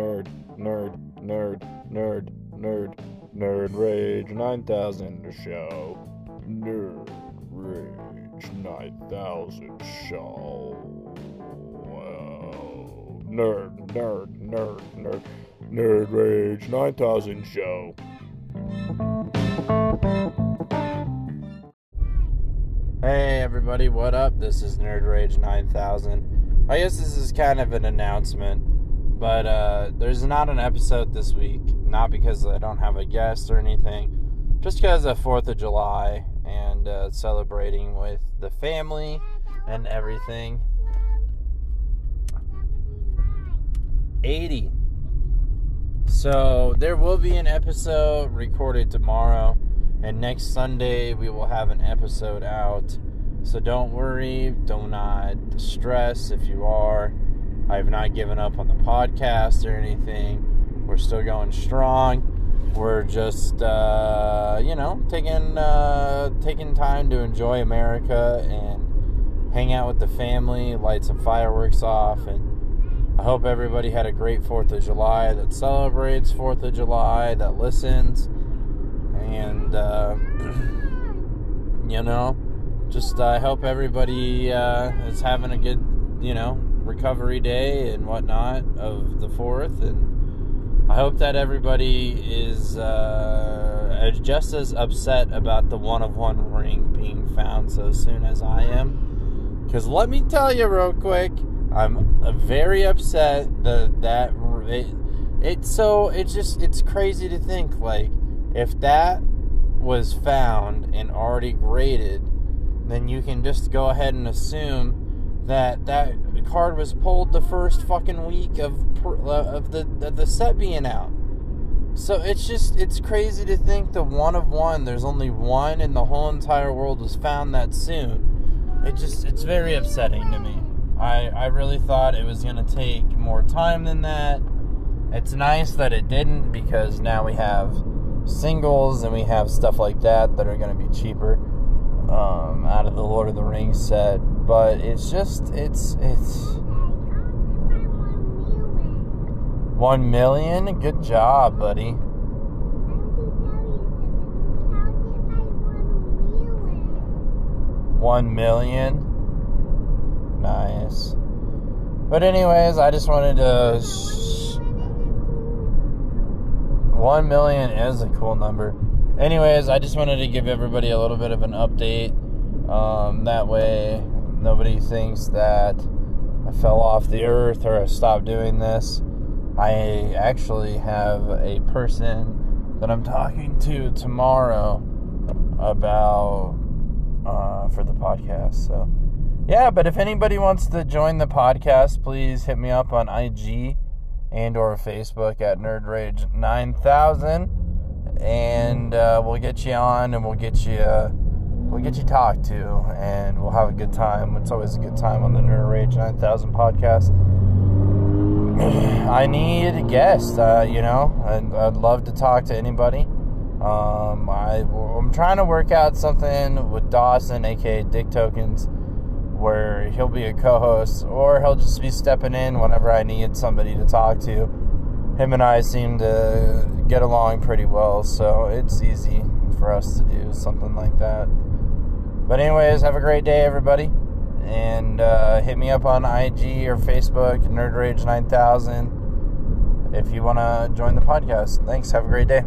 Nerd, nerd, nerd, nerd, nerd, nerd rage 9000 show. Nerd rage 9000 show. Nerd, nerd, nerd, nerd, nerd rage 9000 show. Hey everybody, what up? This is Nerd Rage 9000. I guess this is kind of an announcement, but uh, there's not an episode this week. Not because I don't have a guest or anything, just because of 4th of July and uh, celebrating with the family and everything. 80. So there will be an episode recorded tomorrow, and next Sunday we will have an episode out. So don't worry, do not stress if you are. I have not given up on the podcast or anything. We're still going strong. We're just, uh, you know, taking uh, taking time to enjoy America and hang out with the family, light some fireworks off, and I hope everybody had a great 4th of July that celebrates 4th of July, that listens, and, uh, you know, just I uh, hope everybody uh, is having a good, you know, recovery day and whatnot of the 4th, and I hope that everybody is uh, just as upset about the one of one ring being found so soon as I am. Because let me tell you real quick, I'm very upset that that it, it's so it's just it's crazy to think like if that was found and already graded, then you can just go ahead and assume that that card was pulled the first fucking week of of the of the set being out. So it's just it's crazy to think the one of one. There's only one in the whole entire world was found that soon. It just it's very upsetting to me. I, I really thought it was going to take more time than that. It's nice that it didn't because now we have singles and we have stuff like that that are going to be cheaper um, out of the Lord of the Rings set. But it's just, it's, it's. One million? Good job, buddy. One million? Nice. But anyways, I just wanted to. Sh- One million is a cool number. Anyways, I just wanted to give everybody a little bit of an update. Um, that way, nobody thinks that I fell off the earth or I stopped doing this. I actually have a person that I'm talking to tomorrow about uh, for the podcast. So yeah, but if anybody wants to join the podcast, please hit me up on IG and or Facebook at Nerd Rage 9000 and uh, we'll get you on and we'll get you uh, we'll get you talked to and we'll have a good time. It's always a good time on the Nerd Rage 9000 podcast. I need a guest, uh, you know. I'd, I'd, love to talk to anybody. Um, I, I'm trying to work out something with Dawson, aka Dick Tokens where he'll be a co-host or he'll just be stepping in whenever I need somebody to talk to. Him and I seem to get along pretty well, so it's easy for us to do something like that. But anyways, have a great day, everybody, and uh, hit me up on IG or Facebook, NerdRage9000, if you want to join the podcast. Thanks. Have a great day.